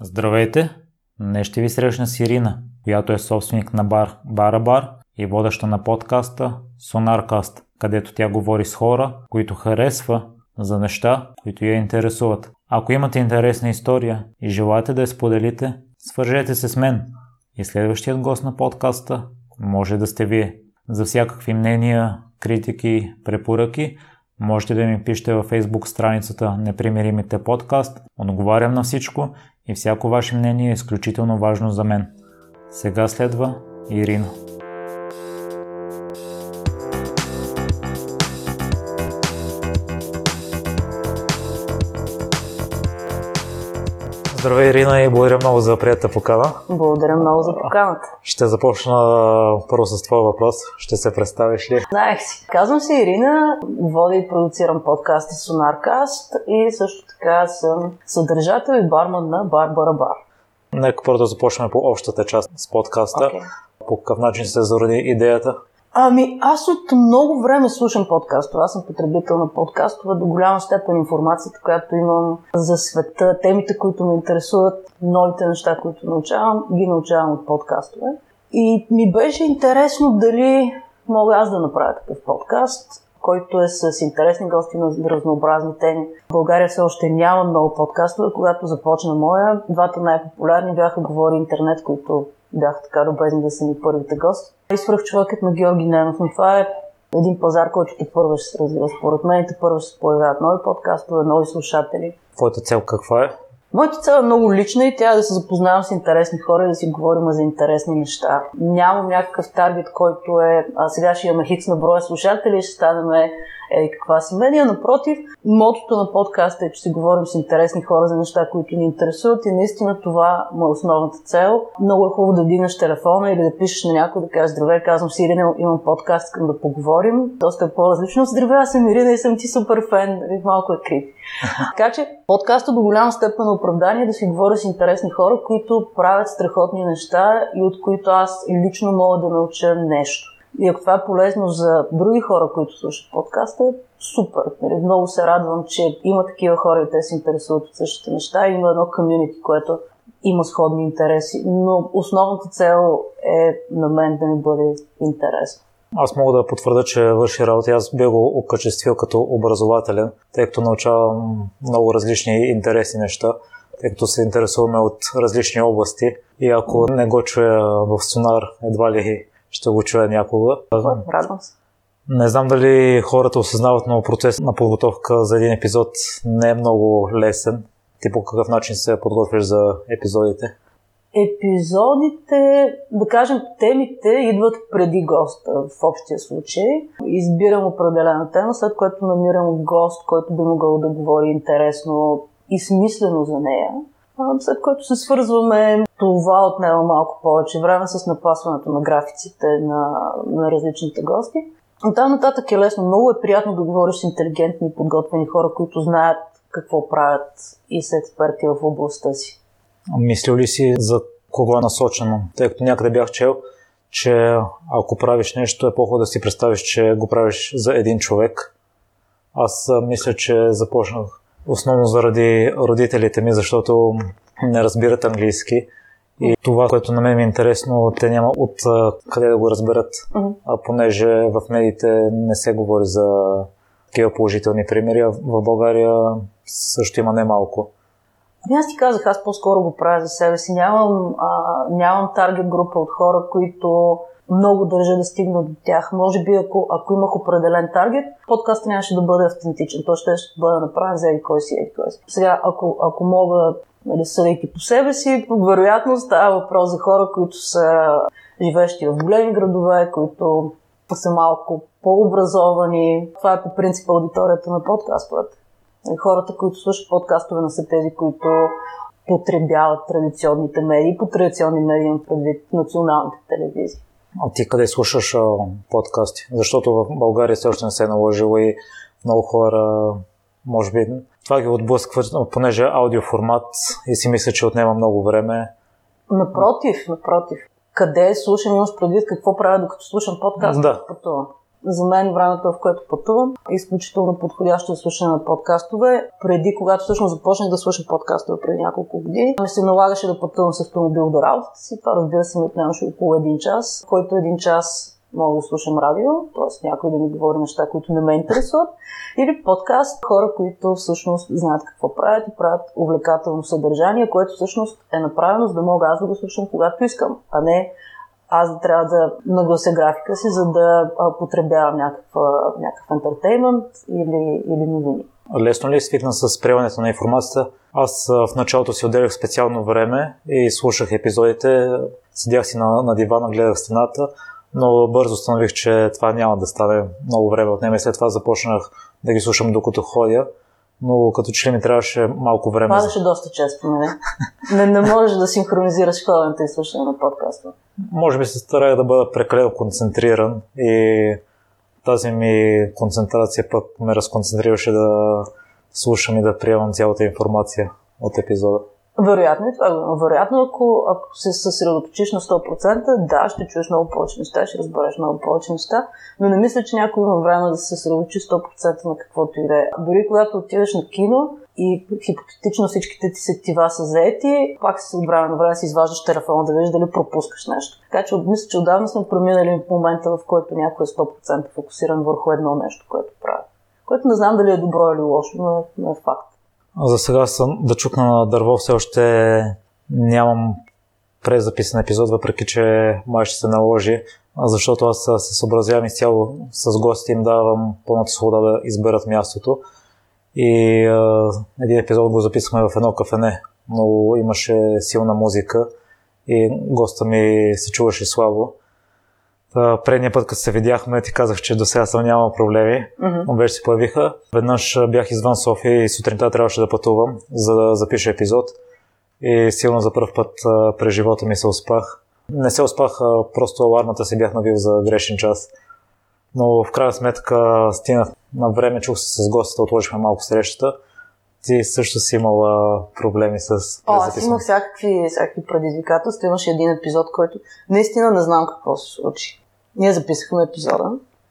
Здравейте! Днес ще ви срещна с Ирина, която е собственик на бар Барабар и водеща на подкаста Сонаркаст, където тя говори с хора, които харесва за неща, които я интересуват. Ако имате интересна история и желаете да я споделите, свържете се с мен и следващият гост на подкаста може да сте вие. За всякакви мнения, критики, препоръки можете да ми пишете във Facebook страницата Непримиримите подкаст. Отговарям на всичко и всяко ваше мнение е изключително важно за мен. Сега следва Ирина. Здравей, Ирина, и благодаря много за приятата покана. Благодаря много за поканата. Ще започна първо с твой въпрос. Ще се представиш ли? Знаех си. Казвам се Ирина, водя и продуцирам подкаста Sonarcast и също така съм съдържател и барман на Бар Барабар. Нека първо да започнем по общата част с подкаста. Okay. По какъв начин се зароди идеята? Ами, аз от много време слушам подкастове. Аз съм потребител на подкастове. До голяма степен информацията, която имам за света, темите, които ме интересуват, новите неща, които научавам, ги научавам от подкастове. И ми беше интересно дали мога аз да направя такъв подкаст, който е с интересни гости на разнообразни теми. В България все още няма много подкастове. Когато започна моя, двата най-популярни бяха Говори интернет, които бяха така любезни да са ми първите гости. И свръх човекът на Георги Ненов, но това е един пазар, който те първо ще се развива. Според мен те първо ще се появяват нови подкастове, нови слушатели. Твоята цел каква е? Моята цел е много лична и тя е да се запознавам с интересни хора и да си говорим за интересни неща. Нямам някакъв таргет, който е а сега ще имаме хикс на броя слушатели, ще станем е каква си медия. Напротив, мотото на подкаста е, че си говорим с интересни хора за неща, които ни интересуват и наистина това му е основната цел. Много е хубаво да дигнеш телефона или да пишеш на някой да кажеш здравей, казвам си Ирина, имам подкаст, искам да поговорим. Доста е по-различно. Здравей, аз съм Ирина и съм ти супер фен. Нали, малко е крит. така че подкаста до голяма степен на оправдание да си говоря с интересни хора, които правят страхотни неща и от които аз лично мога да науча нещо. И ако това е полезно за други хора, които слушат подкаста, е супер. Нали, много се радвам, че има такива хора и те се интересуват от същите неща. Има едно комюнити, което има сходни интереси, но основната цел е на мен да ми бъде интересно. Аз мога да потвърда, че върши работа. Аз бях го окачествил като образователен, тъй като научавам много различни интересни неща, тъй като се интересуваме от различни области. И ако не го чуя в сонар, едва ли ще го чуя някога. Радвам се. Не знам дали хората осъзнават, но процес на подготовка за един епизод не е много лесен. Ти по какъв начин се подготвяш за епизодите? Епизодите, да кажем, темите идват преди госта в общия случай. Избирам определена тема, след което намирам гост, който би могъл да говори интересно и смислено за нея след което се свързваме. Това отнема малко повече време с напасването на графиците на, на различните гости. От там нататък е лесно. Много е приятно да говориш с интелигентни подготвени хора, които знаят какво правят и са експерти в областта си. Мислил ли си за кого е насочено? Тъй като някъде бях чел, че ако правиш нещо, е по-хубаво да си представиш, че го правиш за един човек. Аз мисля, че започнах основно заради родителите ми, защото не разбират английски. И това, което на мен ми е интересно, те няма от къде да го разберат, uh-huh. а понеже в медиите не се говори за такива положителни примери, а в България също има немалко. Ами аз ти казах, аз по-скоро го правя за себе си. Нямам, а, нямам таргет група от хора, които много държа да стигна до тях. Може би, ако, ако имах определен таргет, подкастът нямаше да бъде автентичен. Той ще, ще бъде направен за еди кой си, еди кой си. Сега, ако, ако мога, нали, съдейки по себе си, вероятно става въпрос за хора, които са живещи в големи градове, които са малко по-образовани. Това е по принцип аудиторията на подкастовете. Хората, които слушат подкастове, не са тези, които потребяват традиционните медии. По традиционни медии имам предвид националните телевизии. А ти къде слушаш а, подкасти? Защото в България все още не се е наложило и много хора, може би, това ги отблъсква, понеже е аудиоформат и си мисля, че отнема много време. Напротив, напротив. Къде слушам, имаш предвид какво правя докато слушам подкаст? Да. Пътувам. За мен времето, в което пътувам, е изключително подходящо за слушане на подкастове. Преди, когато всъщност започнах да слушам подкастове преди няколко години, ми се налагаше да пътувам с автомобил до работата си. Това разбира се ми отнемаше около един час, който един час мога да слушам радио, т.е. някой да ми говори неща, които не ме интересуват, или подкаст, хора, които всъщност знаят какво правят и правят увлекателно съдържание, което всъщност е направено, за да мога аз да го слушам когато искам, а не аз да трябва да наглася графика си, за да потребявам някаква, някакъв ентертеймент или, или новини. Лесно ли е свикна с приемането на информацията? Аз в началото си отделях специално време и слушах епизодите, седях си на, на дивана, гледах стената, но бързо установих, че това няма да стане много време от нея. След това започнах да ги слушам докато ходя, но като че ли ми трябваше малко време. Падаше доста често, нали? не, не можеш да синхронизираш ходенето и слушане на подкаста. Може би се старая да бъда прекалено концентриран и тази ми концентрация пък ме разконцентрираше да слушам и да приемам цялата информация от епизода. Вероятно е това. Вероятно, ако, ако се съсредоточиш на 100%, да, ще чуеш много повече неща, ще разбереш много повече неща, но не мисля, че някой има време да се съсредоточи 100% на каквото и да е. Дори когато отидеш на кино и хипотетично всичките ти сетива са заети, пак си от време на време си изваждаш телефона да видиш дали пропускаш нещо. Така че мисля, че отдавна сме преминали в момента, в който някой е 100% фокусиран върху едно нещо, което прави. Което не знам дали е добро или лошо, но е, е факт. За сега съм да чукна на дърво, все още нямам презаписан епизод, въпреки че май ще се наложи, защото аз се съобразявам изцяло с гостите им давам пълната свобода да изберат мястото. И а, един епизод го записахме в едно кафене, но имаше силна музика и госта ми се чуваше слабо. Предния път, като се видяхме, ти казах, че до сега съм нямал проблеми, mm-hmm. но вече се появиха. Веднъж бях извън София и сутринта трябваше да пътувам, за да запиша епизод. И силно за първ път през живота ми се успах. Не се успах, просто алармата си бях навил за грешен час. Но в крайна сметка стигнах на време, чух се с гостите, отложихме малко срещата. Ти също си имала проблеми с О, аз имах всякакви, всякакви предизвикателства. Имаше един епизод, който наистина не знам какво се случи. Ние записахме епизода.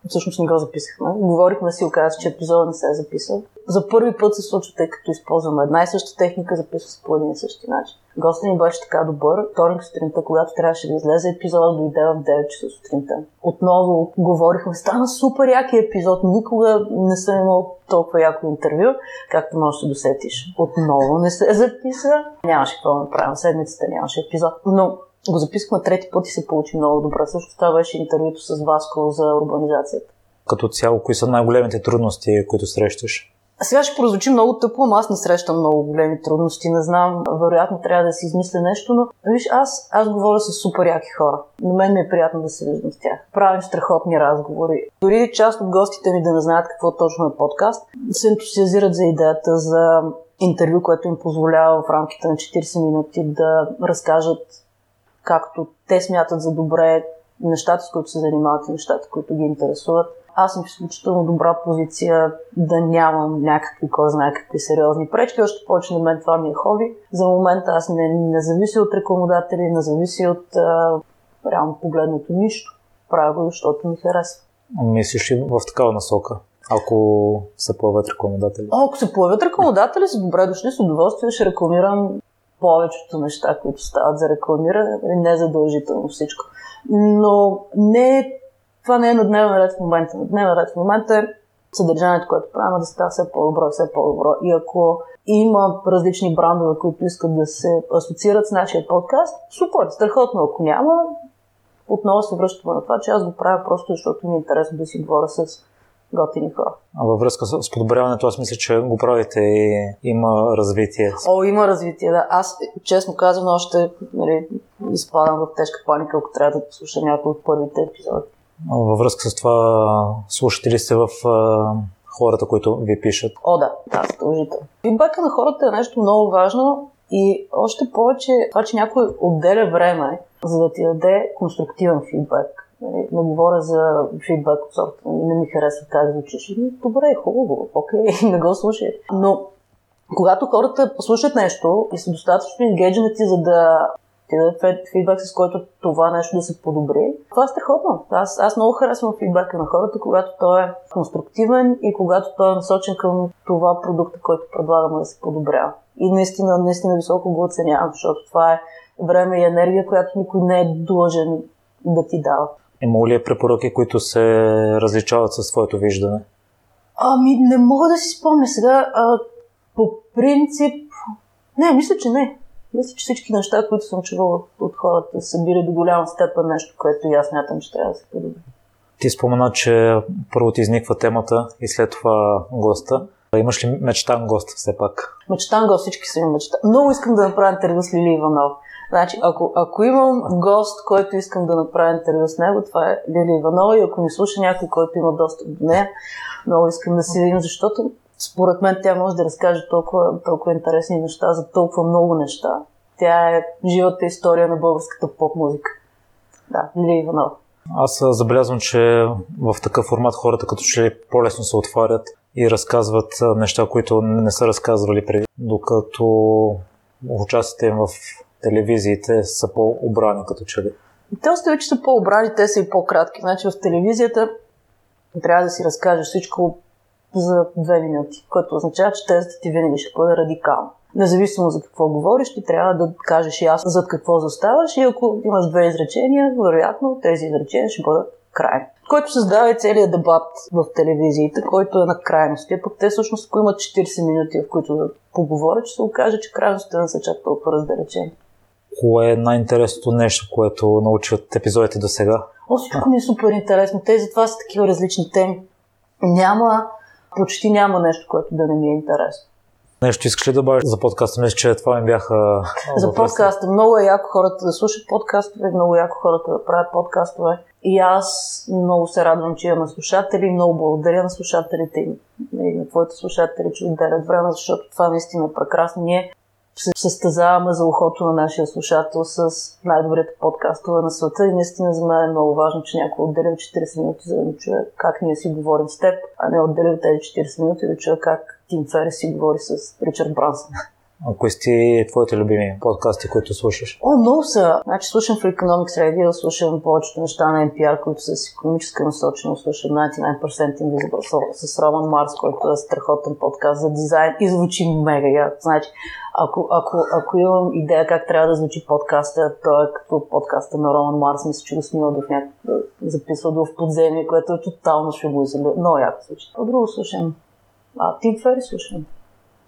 Всъщност не го записахме. Говорихме си, оказа че епизода не се е записал. За първи път се случва, тъй като използваме една и съща техника, записва се по един и същи начин. Гостът ни беше така добър. Вторник сутринта, когато трябваше да излезе епизода, дойде в 9 часа сутринта. Отново говорихме, стана супер яки епизод. Никога не съм имал толкова яко интервю, както можеш да досетиш. Отново не се записа. Нямаше какво да направим. Седмицата нямаше епизод. Но го записахме трети път и се получи много добре. Също това беше интервюто с Васко за урбанизацията. Като цяло, кои са най-големите трудности, които срещаш? Сега ще прозвучи много тъпо, но аз не срещам много големи трудности. Не знам, вероятно трябва да си измисля нещо, но виж, аз, аз говоря с супер яки хора. На мен ми е приятно да се виждам с тях. Правим страхотни разговори. Дори част от гостите ми да не знаят какво точно е подкаст, се ентусиазират за идеята за интервю, което им позволява в рамките на 40 минути да разкажат както те смятат за добре нещата, с които се занимават и нещата, които ги интересуват. Аз съм в изключително добра позиция да нямам някакви, кой знае какви сериозни пречки. Още повече на мен това ми е хоби. За момента аз не, не зависи от рекламодатели, не зависи от а, реално погледното нищо. Правя го, защото ми харесва. Мислиш ли в такава насока? Ако се появят рекламодатели? О, ако се появят рекламодатели, са добре дошли, с удоволствие ще рекламирам повечето неща, които стават за рекламиране, нали, не задължително всичко. Но не, това не е на дневен ред в момента. На дневен ред в момента е съдържанието, което правим, да става все по-добро, все по-добро. И ако има различни брандове, които искат да се асоциират с нашия подкаст, супер, страхотно. Ако няма, отново се връщаме на това, че аз го правя просто защото ми е интересно да си говоря с готини хора. А във връзка с подобряването, аз мисля, че го правите и има развитие. О, има развитие, да. Аз, честно казвам, още нали, изпадам в тежка паника, ако трябва да послушам някой от първите епизоди. Във връзка с това, слушате ли се в хората, които ви пишат? О, да, да, задължително. Фидбака на хората е нещо много важно и още повече това, че някой отделя време, за да ти даде конструктивен фидбак не говоря за фидбак от сорта, нали, не ми харесва как звучиш. Добре, хубаво, окей, не го слушай. Но когато хората слушат нещо и са достатъчно енгейджнати, за да ти дадат фидбак, с който това нещо да се подобри. Това е страхотно. Аз, аз много харесвам фидбака на хората, когато той е конструктивен и когато той е насочен към това продукта, който предлагаме да се подобрява. И наистина, наистина високо го оценявам, защото това е време и енергия, която никой не е длъжен да ти дава. Има ли е препоръки, които се различават със твоето виждане? Ами, не мога да си спомня сега. А, по принцип, не, мисля, че не. Мисля, че всички неща, които съм чувала от хората, са били до голяма степен нещо, което и аз мятам, че трябва да се подобри. Ти спомена, че първо ти изниква темата и след това госта. Имаш ли мечтан гост все пак? Мечтан гост, всички са ми мечта. Много искам да направя интервю с Лили Иванов. Значи, ако, ако имам гост, който искам да направя интервю с него, това е Лили Иванова и ако ми слуша някой, който има достъп до нея, много искам да си видим, защото според мен тя може да разкаже толкова, толкова интересни неща за толкова много неща. Тя е живата история на българската поп-музика. Да, Лили Иванова. Аз забелязвам, че в такъв формат хората като че ли по-лесно се отварят и разказват неща, които не са разказвали преди, докато участите им в телевизиите са по-обрани като че ли. Те остави, че са по-обрани, те са и по-кратки. Значи в телевизията трябва да си разкажеш всичко за две минути, което означава, че тезата ти винаги ще бъде радикална. Независимо за какво говориш, ти трябва да кажеш ясно за какво заставаш и ако имаш две изречения, вероятно тези изречения ще бъдат крайни. Който създава и целият дебат в телевизиите, който е на крайности. Пък те всъщност, ако имат 40 минути, в които да поговорят, ще се окаже, че крайностите не са чак толкова раздалечени. Кое е най-интересното нещо, което научи от епизодите до сега? О, всичко ми е супер интересно. Те затова са такива различни теми. Няма, почти няма нещо, което да не ми е интересно. Нещо искаш ли да добавиш за подкаста? Мисля, че това ми бяха За подкаста. Много е яко хората да слушат подкастове, много яко хората да правят подкастове. И аз много се радвам, че имаме слушатели. Много благодаря на слушателите и на твоите слушатели, че отделят време, защото това наистина е прекрасно. Ние се състезаваме за ухото на нашия слушател с най-добрите подкастове на света и наистина за мен е много важно, че някой отделил 40 минути, за да чуе как ние си говорим с теб, а не отделил тези 40 минути да чуе как Тим Ферес си говори с Ричард Брансън. Кои сте твоите любими подкасти, които слушаш? О, много са. Значи слушам в Economics Radio, слушам повечето неща на NPR, които са с економическа насоченост, слушам 99% Invisible с Роман Марс, който е страхотен подкаст за дизайн и звучи мега як. Значи, ако, ако, ако имам идея как трябва да звучи подкаста, то е като подкаста на Роман Марс, мисля, че го снимал в някакъв, записвал в подземие, което е тотално шумоизолирано. Много яко звучи. По-друго слушам. А, Тим Фери слушам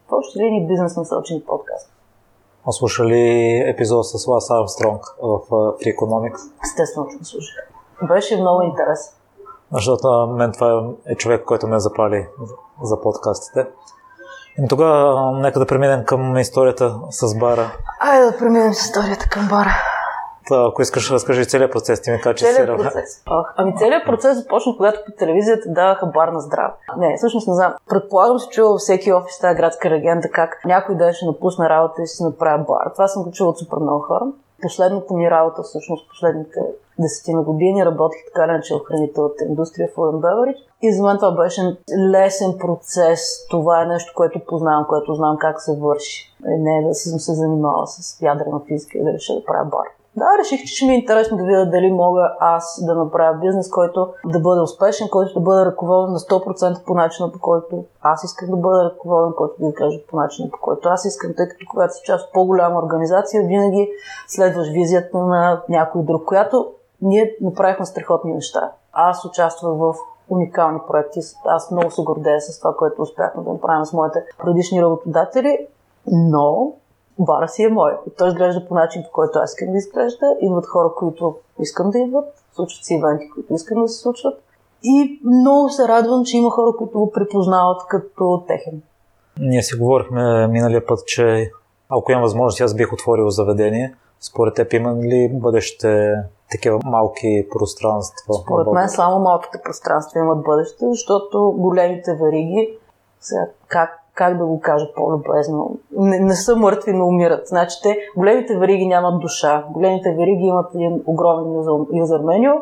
в общи линии бизнес насочени подкаст. А слуша ли епизод с Лас Армстронг в Free Economics? Естествено, че слушах. Беше много интересен. Защото мен това е човек, който ме запали за подкастите. И тогава нека да преминем към историята с бара. Айде да преминем с историята към бара. Та, ако искаш, разкажи целият процес. Ти ми кажа, че целият процес. Ох, ами целият процес започна, когато по телевизията даваха бар на здраве. Не, всъщност не знам. Предполагам се чува всеки офис тази градска легенда как някой ден ще напусне работа и си направи бар. Това съм го чувал от супер много хора. Последната ми работа, всъщност последните десетина години, работих така не че в хранителната индустрия в Food Beverage. И за мен това беше лесен процес. Това е нещо, което познавам, което знам как се върши. Не е да съм се занимавала с ядрена физика и да реша да правя бар. Да, реших, че ще ми е интересно да видя дали мога аз да направя бизнес, който да бъде успешен, който да бъде ръководен на 100% по начина, по който аз искам да бъда ръководен, който да изглежда по начина, по който аз искам, тъй като когато си част от по-голяма организация, винаги следваш визията на някой друг, която ние направихме страхотни неща. Аз участвах в уникални проекти. Аз много се гордея с това, което успяхме да направим с моите предишни работодатели, но бара си е мой. И той изглежда по начин, по който аз искам да изглежда. Идват хора, които искам да идват, случват си ивенти, които искам да се случват. И много се радвам, че има хора, които го припознават като техен. Ние си говорихме миналия път, че ако имам възможност, аз бих отворил заведение. Според теб има ли бъдеще такива малки пространства? Според мен само малките пространства имат бъдеще, защото големите вериги, сега как как да го кажа по-любезно, не, не са мъртви, но умират. Значи те, големите вериги нямат душа. Големите вериги имат един огромен юзер меню,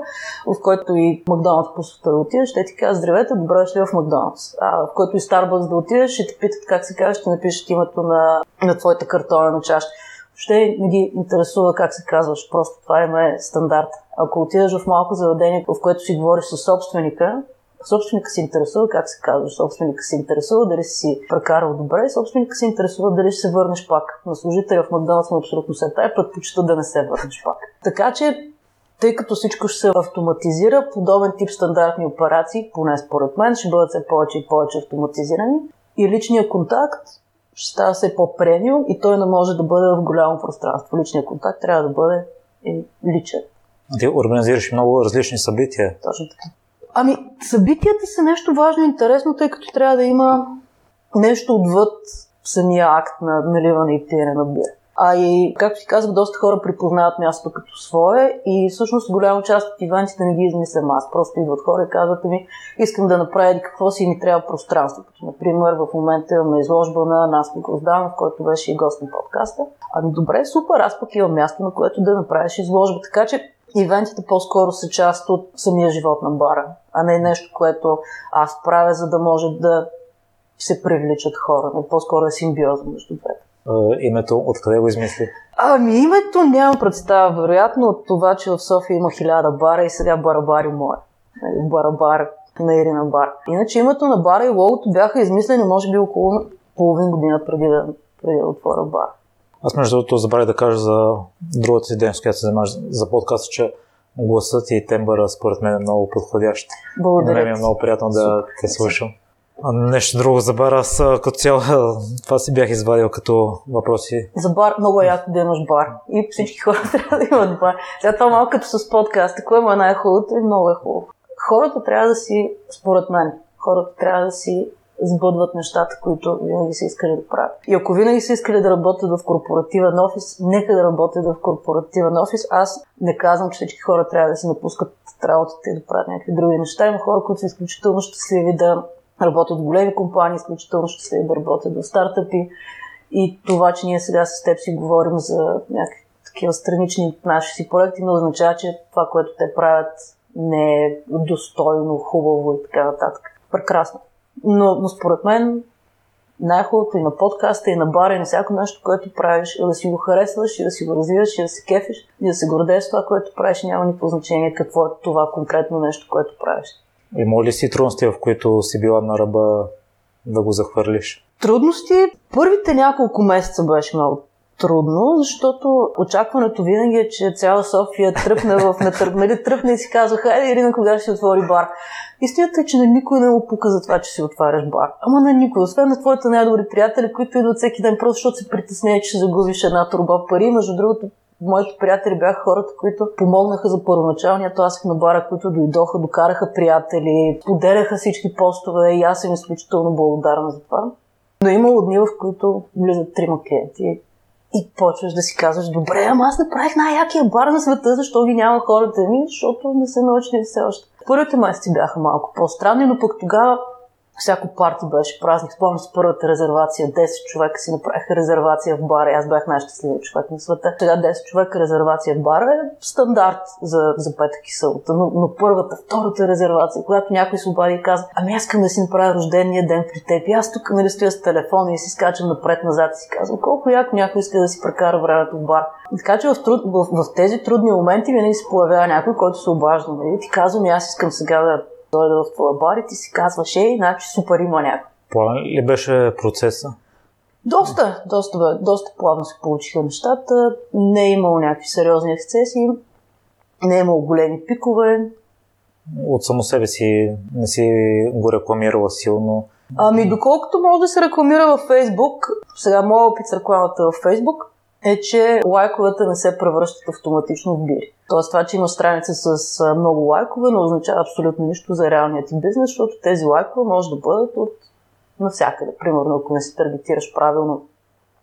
в който и Макдоналдс по да отидеш, те ти казват, здравейте, добре дошли в Макдоналдс. А в който и Starbucks да отидеш, ще те питат как се казва, ще напишат името на, на твоята картонена чаша. ще не ги интересува как се казваш, просто това им е стандарт. Ако отидеш в малко заведение, в което си говориш с собственика, собственика се интересува как се казваш, собственика се интересува дали си прекарал добре, собственика се интересува дали ще се върнеш пак. На служителя в Макдоналдс съм абсолютно се тая, предпочита да не се върнеш пак. Така че тъй като всичко ще се автоматизира, подобен тип стандартни операции, поне според мен, ще бъдат все повече и повече автоматизирани. И личният контакт ще става все по-премиум и той не може да бъде в голямо пространство. Личният контакт трябва да бъде личен. Ти организираш много различни събития. Точно така. Ами, събитията са нещо важно и интересно, тъй като трябва да има нещо отвъд самия акт на наливане и пиене на бира. А и, както ти казах, доста хора припознават мястото като свое и всъщност голяма част от ивентите не ги измислям аз. Просто идват хора и казват ми, искам да направя какво си ми трябва пространство. Като, например, в момента имаме изложба на Наско Грозданов, който беше и гост на подкаста. Ами добре, супер, аз пък имам място, на което да направиш изложба. Така че ивентите по-скоро са част от самия живот на бара, а не нещо, което аз правя, за да може да се привличат хора. Не по-скоро е симбиоза между двете името, откъде го измисли? Ами името нямам представа. Вероятно от това, че в София има хиляда бара и сега барабари мое. Нали, барабар на Ирина бар. Иначе името на бара и логото бяха измислени може би около половин година преди да, преди да отворя бар. Аз между другото забравих да кажа за другата си дейност, която се занимаваш за подкаста, че гласът и тембъра според мен е много подходящ. Благодаря. И ми е много приятно да те слушам. Нещо друго за бар, аз като цяло това си бях извадил като въпроси. За бар много е яко да имаш бар. И всички хора трябва да имат бар. Сега това малко като с подкаста, кое му е най-хубавото и много е хубаво. Хората трябва да си, според мен, хората трябва да си сбъдват нещата, които винаги са искали да правят. И ако винаги са искали да работят в корпоративен офис, нека да работят в корпоративен офис. Аз не казвам, че всички хора трябва да си напускат работата и да правят някакви други неща. Има хора, които са изключително щастливи да работят в големи компании, изключително щастливи да работят в стартъпи. И това, че ние сега с теб си говорим за някакви такива странични наши си проекти, не означава, че това, което те правят, не е достойно, хубаво и така нататък. Прекрасно. Но, но според мен най-хубавото и на подкаста, и на бара, и на всяко нещо, което правиш, е да си го харесваш, и да си го развиваш, и да се кефиш, и да се гордееш с това, което правиш. Няма никакво значение какво е това конкретно нещо, което правиш. Има ли си трудности, в които си била на ръба да го захвърлиш? Трудности? Първите няколко месеца беше много трудно, защото очакването винаги е, че цяла София тръпне в нетърп, нали, тръпне и си казва, хайде Ирина, кога ще отвори бар. Истината е, че на никой не му пука за това, че си отваряш бар. Ама на никой, освен на твоите най-добри приятели, които идват всеки ден, просто защото се притесняват, че ще загубиш една турба пари. Между другото, моите приятели бяха хората, които помогнаха за първоначалния тласък на бара, които дойдоха, докараха приятели, поделяха всички постове и аз съм изключително благодарна за това. Но имало дни, в които влизат трима клиенти и почваш да си казваш, добре, ама аз направих най-якия бар на света, защо ги няма хората ми, защото не са научили все още. Първите месеци бяха малко по-странни, но пък тогава всяко парти беше празник. Спомням с първата резервация. 10 човека си направиха резервация в бара. Аз бях най-щастливият човек на света. Сега 10 човека резервация в бара е стандарт за, за петък и събота. Но, но първата, втората резервация, когато някой се обади и казва, ами аз искам да си направя рождения ден при теб. И аз тук нали стоя с телефона и си скачам напред-назад и си казвам, колко яко някой иска да си прекара времето в бар. Така че в, труд, в, в, тези трудни моменти винаги се появява някой, който се обажда. Нали? Ти казвам, аз искам сега да дойде в твоя бар и ти си казваш, ей, значи супер има някой. Плавен ли беше процеса? Доста, доста, доста плавно се получиха нещата. Не е имало някакви сериозни ексцесии, не е имало големи пикове. От само себе си не си го рекламирала силно. Ами, доколкото може да се рекламира във Фейсбук, сега моят опит с рекламата във Фейсбук е, че лайковете не се превръщат автоматично в бири. Тоест това, че има страница с много лайкове, не означава абсолютно нищо за реалният ти бизнес, защото тези лайкове може да бъдат от навсякъде. Примерно, ако не се таргетираш правилно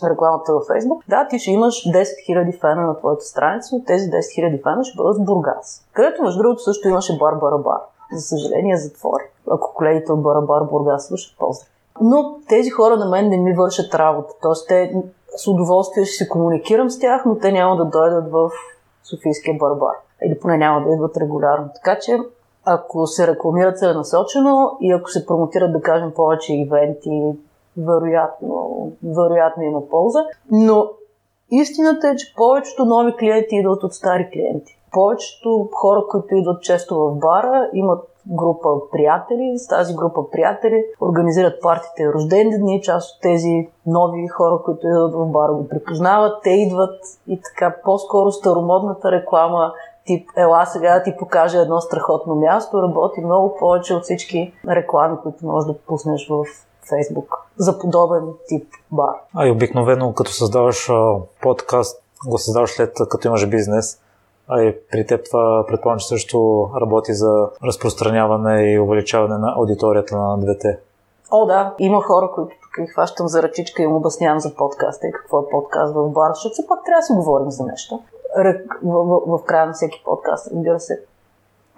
рекламата във Facebook, да, ти ще имаш 10 000 фена на твоята страница, но тези 10 000 фена ще бъдат в Бургас. Където, между другото, също имаше бар Барабар. За съжаление, затвори. Ако колегите от Барабар Бургас слушат, поздрави. Но тези хора на мен не ми вършат работа. Тоест, те с удоволствие ще се комуникирам с тях, но те няма да дойдат в Софийския барбар. Или поне няма да идват регулярно. Така че, ако се рекламират целенасочено и ако се промотират, да кажем, повече ивенти, вероятно, вероятно има полза. Но истината е, че повечето нови клиенти идват от стари клиенти. Повечето хора, които идват често в бара, имат група приятели. С тази група приятели организират партите рождени дни. Част от тези нови хора, които идват в бара, го припознават. Те идват и така по-скоро старомодната реклама тип, ела сега да ти покажа едно страхотно място, работи много повече от всички реклами, които можеш да пуснеш в Фейсбук за подобен тип бар. А и обикновено, като създаваш подкаст, го създаваш след като имаш бизнес, а и при теб това предполагам, че също работи за разпространяване и увеличаване на аудиторията на двете. О, да. Има хора, които тук ги хващам за ръчичка и им обяснявам за подкаста и какво е подкаст в бар, защото все пак трябва да си говорим за нещо. В, в, в края на всеки подкаст, разбира се,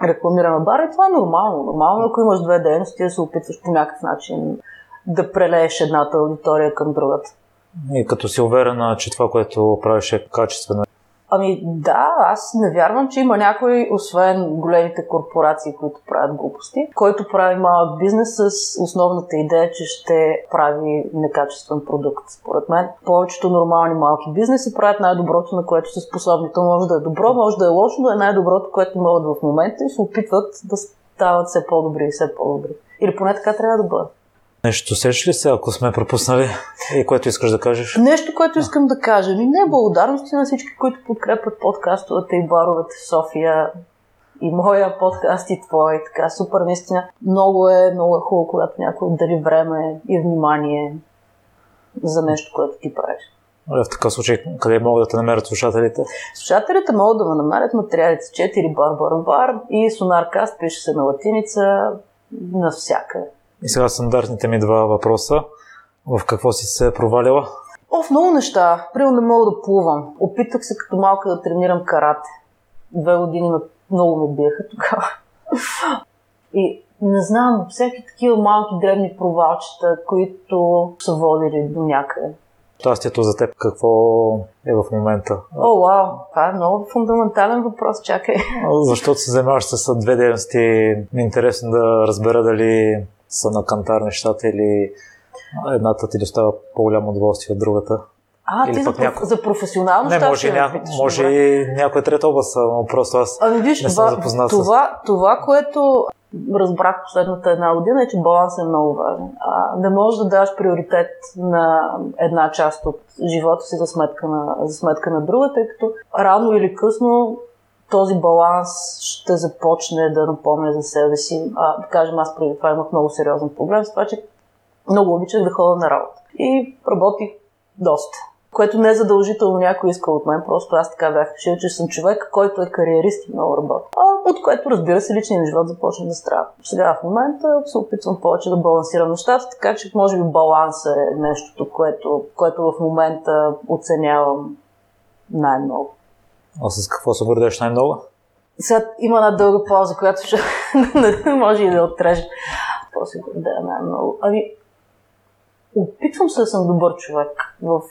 рекламираме бар и това е нормално. Нормално, ако имаш две дейности, да се опитваш по някакъв начин да прелееш едната аудитория към другата. И като си уверена, че това, което правиш е качествено Ами да, аз не вярвам, че има някой, освен големите корпорации, които правят глупости, който прави малък бизнес с основната идея, че ще прави некачествен продукт. Според мен, повечето нормални малки бизнеси правят най-доброто, на което са способни. То може да е добро, може да е лошо, но е най-доброто, което могат в момента и се опитват да стават все по-добри и все по-добри. Или поне така трябва да бъде. Нещо сеш ли се, ако сме пропуснали и което искаш да кажеш? Нещо, което искам да кажа. Ми не благодарности на всички, които подкрепят подкастовете и баровете в София и моя подкаст и твой. Така, супер, наистина. Много е, много е хубаво, когато някой отдели време и внимание за нещо, което ти правиш. В такъв случай, къде могат да те намерят слушателите? Слушателите могат да ме намерят материалите 4 бар, бар, бар и Сонаркаст пише се на латиница навсякъде. И сега стандартните ми два въпроса. В какво си се провалила? О, в много неща. Примерно не мога да плувам. Опитах се като малка да тренирам карате. Две години много ме биеха тогава. И не знам, всеки такива малки древни провалчета, които са водили до някъде. Щастието за теб какво е в момента? О, вау, това е много фундаментален въпрос, чакай. Защото се занимаваш с две дейности, ми е интересно да разбера дали са на кантар нещата или едната ти достава по-голямо удоволствие от другата? А, Или ти за, няко... за професионално Не, може, ня... питаш, може и някоя трета област, но просто аз ами, виж, не това, съм запознат това, с... това, което разбрах последната една година е, че баланс е много важен. А, не можеш да даш приоритет на една част от живота си за сметка на, за сметка на друга, тъй като рано или късно този баланс ще започне да напомня за себе си. А, да кажем, аз преди това имах много сериозен проблем с това, че много обичах да ходя на работа. И работих доста. Което не е задължително някой иска от мен, просто аз така бях решил, че съм човек, който е кариерист и много работи. А, от което, разбира се, личният живот започна да страда. Сега в момента се опитвам повече да балансирам нещата, така че може би баланс е нещото, което, което в момента оценявам най-много. А с какво се гордееш най-много? Сега има една дълга пауза, която ще може и да отрежа. Какво се гордея най-много? Ами, опитвам се да съм добър човек в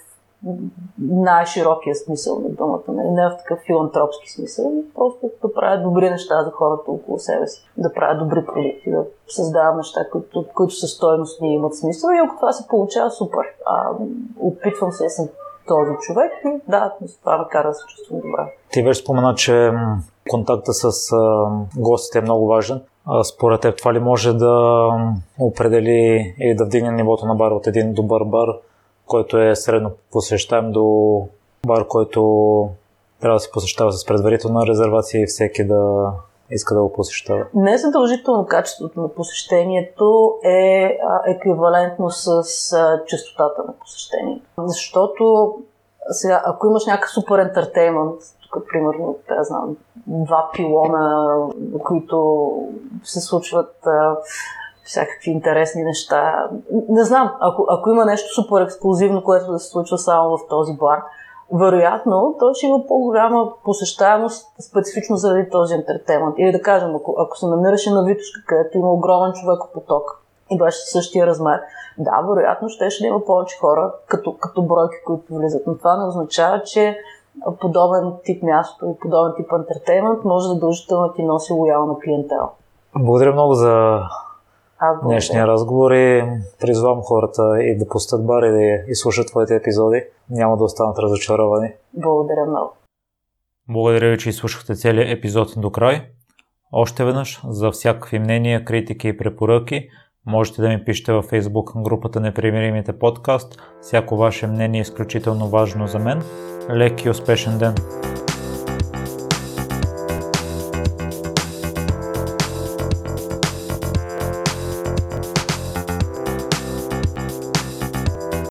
най-широкия смисъл на думата, нали? не в такъв филантропски смисъл, просто да правя добри неща за хората около себе си, да правя добри продукти, да създавам неща, които, които са стойностни и имат смисъл и ако това се получава, супер. А, опитвам се да съм този човек и да, това кара да се чувствам добре. Ти вече спомена, че контакта с а, гостите е много важен. А, според теб това ли може да определи или да вдигне нивото на бар от един добър бар, който е средно посещаем до бар, който трябва да се посещава с предварителна резервация и всеки да иска да го посещава. Не задължително качеството на посещението е еквивалентно с частотата на посещението. Защото сега, ако имаш някакъв супер ентертеймент, тук примерно, да знам, два пилона, които се случват всякакви интересни неща. Не знам, ако, ако има нещо супер ексклюзивно, което да се случва само в този бар, вероятно той ще има по-голяма посещаемост специфично заради този ентертеймент. Или да кажем, ако, ако се намираше на Витушка, където има огромен човекопоток и беше същия размер, да, вероятно ще, ще има повече хора като, като бройки, които влизат. Но това не означава, че подобен тип място и подобен тип ентертеймент може задължително да ти носи лоялна клиентела. Благодаря много за Аз благодаря. днешния разговор и призвам хората и да пустят бар и да изслушат твоите епизоди. Няма да останат разочаровани. Благодаря много. Благодаря ви, че изслушахте целият епизод до край. Още веднъж, за всякакви мнения, критики и препоръки, можете да ми пишете във Facebook групата Непримиримите подкаст. Всяко ваше мнение е изключително важно за мен. Лек и успешен ден!